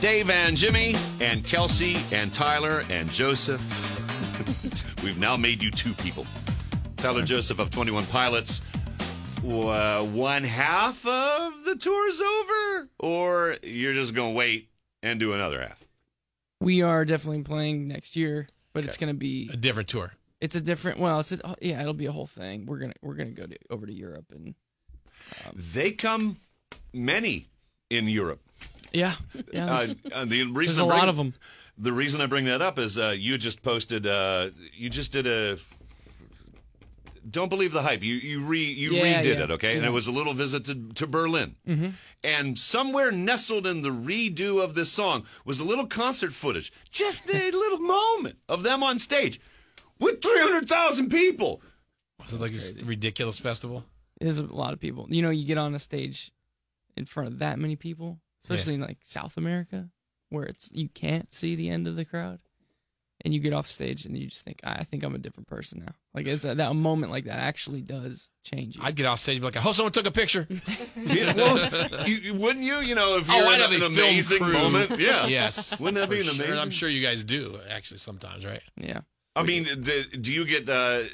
Dave and Jimmy and Kelsey and Tyler and Joseph. We've now made you two people. Tyler Joseph of 21 Pilots. Uh, one half of the tour's over, or you're just going to wait and do another half? We are definitely playing next year, but it's going to be A different tour. it's a different. Well, it's a, yeah, it'll be a whole thing. We're gonna we're gonna go to, over to Europe and They come many in Europe. Yeah, yeah. Uh, There's, uh, the reason there's I a bring- lot of them. The reason I bring that up is uh, you just posted. Uh, you just did a. Don't believe the hype. You you re you Yeah, redid yeah, it, okay? And it was a little visit to, to Berlin. Mm-hmm. And somewhere nestled in the redo of this song was a little concert footage, just a little moment of them on stage with three hundred thousand people. Was it like this ridiculous festival? There's a lot of people. You know, you get on a stage in front of that many people, especially in like South America, where it's you can't see the end of the crowd, and you get off stage and you just think, I I think I'm a different person now. Like it's a, that a moment like that actually does change you. I'd get off stage and be like, I hope someone took a picture. Yeah, well, you, you- wouldn't you? You know, if Oh, you're I'd in have an a amazing crew. moment, yeah. Yes. Wouldn't that for be an sure. amazing? I'm sure you guys do, actually, sometimes, right? yeah. I mean, do, do you get? Uh,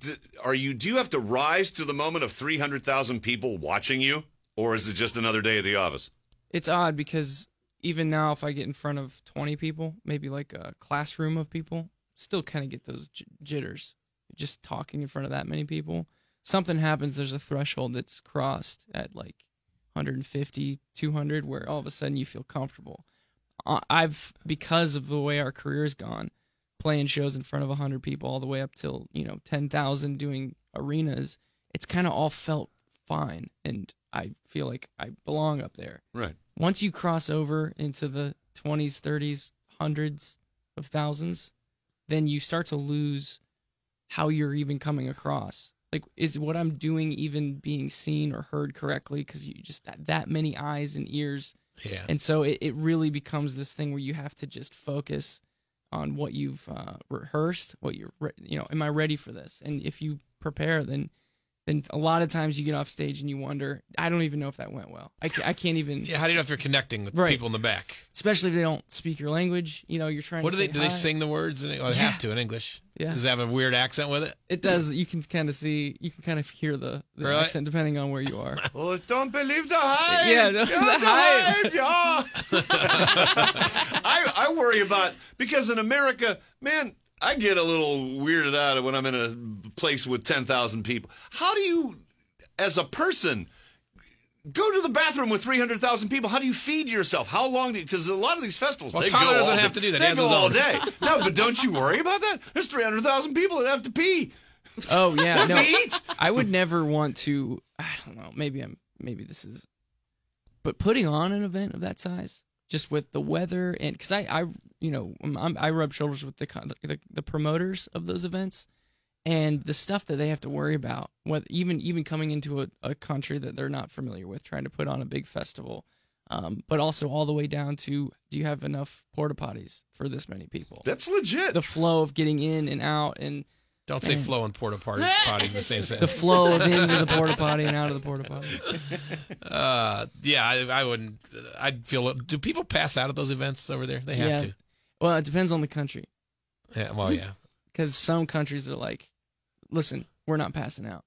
d are you? Do you have to rise to the moment of three hundred thousand people watching you, or is it just another day at the office? It's odd because even now, if I get in front of 20 people, maybe like a classroom of people, still kind of get those j- jitters. Just talking in front of that many people, something happens. There's a threshold that's crossed at like 150, 200, where all of a sudden you feel comfortable. I've because of the way our career's gone, playing shows in front of 100 people all the way up till you know 10,000 doing arenas. It's kind of all felt fine, and I feel like I belong up there Right. once you cross over into the 20s, 30s, hundreds of thousands, then you start to lose how you're even coming across. Like, is what I'm doing even being seen or heard correctly? Because you just that, that many eyes and ears. Yeah. And so it, it really becomes this thing where you have to just focus on what you've uh, rehearsed, what you're, re- you know, am I ready for this? And if you prepare, then then a lot of times you get off stage and you wonder, I don't even know if that went well. I, I can't even yeah. How do you know if you're connecting with Right. people in the back? especially if they don't speak your language. You know, you're trying. What to do they do? They sing the words? In, well, they Yeah. have to in English. Yeah. Does it have a weird accent with it? It does. You can kind of see. You can kind of hear the, the Really? accent depending on where you are. Oh, don't believe the hype. Yeah, no, the hype. yeah. I I worry about because in America, man, I get a little weirded out when I'm in a place with ten thousand people. How do you, as a person? Go to the bathroom with 300,000 people. How do you feed yourself? How long do you, because a lot of these festivals, Well, they Tyler go doesn't all have day. to do that. They He go all day. No, but don't you worry about that? There's 300,000 people that have to pee. Oh yeah, Have no. to eat. I would never want to. I don't know. Maybe I'm. Maybe this is. But putting on an event of that size, just with the weather and because I, I, you know, I'm, I'm, I rub shoulders with the, the the promoters of those events, and the stuff that they have to worry about. What even even coming into a, a country that they're not familiar with, trying to put on a big festival. Um, but also all the way down to do you have enough porta potties for this many people? That's legit. the flow of getting in and out and Don't say flow and porta potty potties in the same the flow of into the porta potty and out of the porta potty. Uh, yeah, I, I wouldn't. I'd feel. Do people pass out at those events over there? They have Yeah. to. Well, it depends on the country Yeah. Well, yeah. because some countries are like, "Listen, we're not passing out.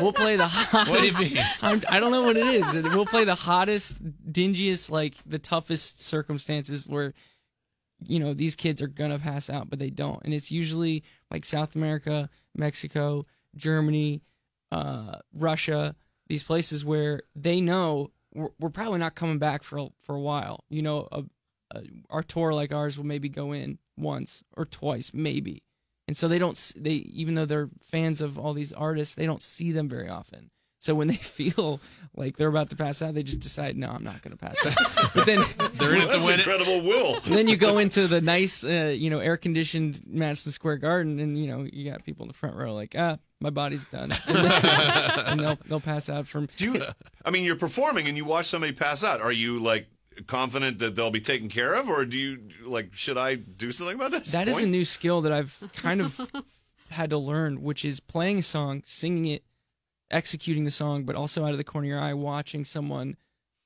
we'll play the hottest." What do you mean? I'm, I don't know what it is. We'll play the hottest, dingiest, like the toughest circumstances where, you know, these kids are gonna pass out, but they don't, and it's usually like South America, Mexico, Germany, uh, Russia, these places where they know we're, we're probably not coming back for a- for a while. You know, a, a, our tour like ours will maybe go in once or twice, maybe, and so they don't. They even though they're fans of all these artists, they don't see them very often. So when they feel like they're about to pass out, they just decide, no, I'm not going to pass out. but then They're in it to That's win it. incredible will. then you go into the nice, uh, you know, air conditioned Madison Square Garden, and you know you got people in the front row like, ah, my body's done, and, then- and they'll they'll pass out from. Do you, I mean, you're performing and you watch somebody pass out. Are you like confident that they'll be taken care of, or do you like? Should I do something about this? That is a new skill that I've kind of had to learn, which is playing a song, singing it, executing the song, but also out of the corner of your eye watching someone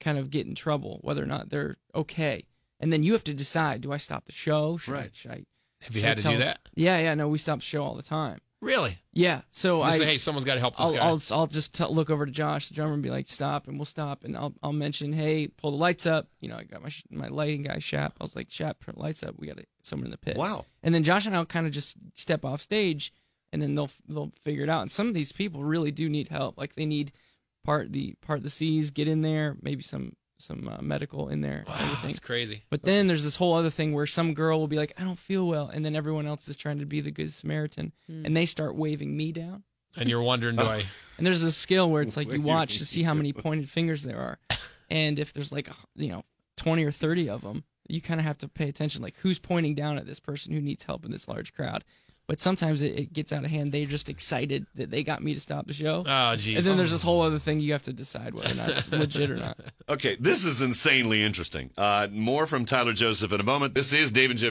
kind of get in trouble, whether or not they're okay. And then you have to decide: Do I stop the show? Should I? Right. Should I? Have you should I had to tell do them- that? Yeah, yeah. No, we stop the show all the time. Really? Yeah. So You I say, hey, someone's got to help this I'll, guy. I'll I'll just t- look over to Josh, the drummer, and be like, "Stop," and we'll stop, and I'll I'll mention, "Hey, pull the lights up." You know, I got my sh- my lighting guy, Shap. I was like, "Shap, put the lights up. We got someone in the pit." Wow. And then Josh and I'll kind of just step off stage, and then they'll they'll figure it out. And some of these people really do need help. Like they need part the part the C's get in there, maybe some some uh, medical in there, and everything. That's crazy. But then there's this whole other thing where some girl will be like, I don't feel well. And then everyone else is trying to be the good Samaritan. And they start waving me down. And you're wondering, do I? And there's this skill where it's like you watch to see how many pointed fingers there are. And if there's like, you know, 20 or 30 of them, you kind of have to pay attention. Like who's pointing down at this person who needs help in this large crowd. But sometimes it, it gets out of hand. They're just excited that they got me to stop the show. Oh, geez. and then there's this whole other thing you have to decide whether or not it's legit or not. Okay, this is insanely interesting. Uh, more from Tyler Joseph in a moment. This is Dave and Jimmy.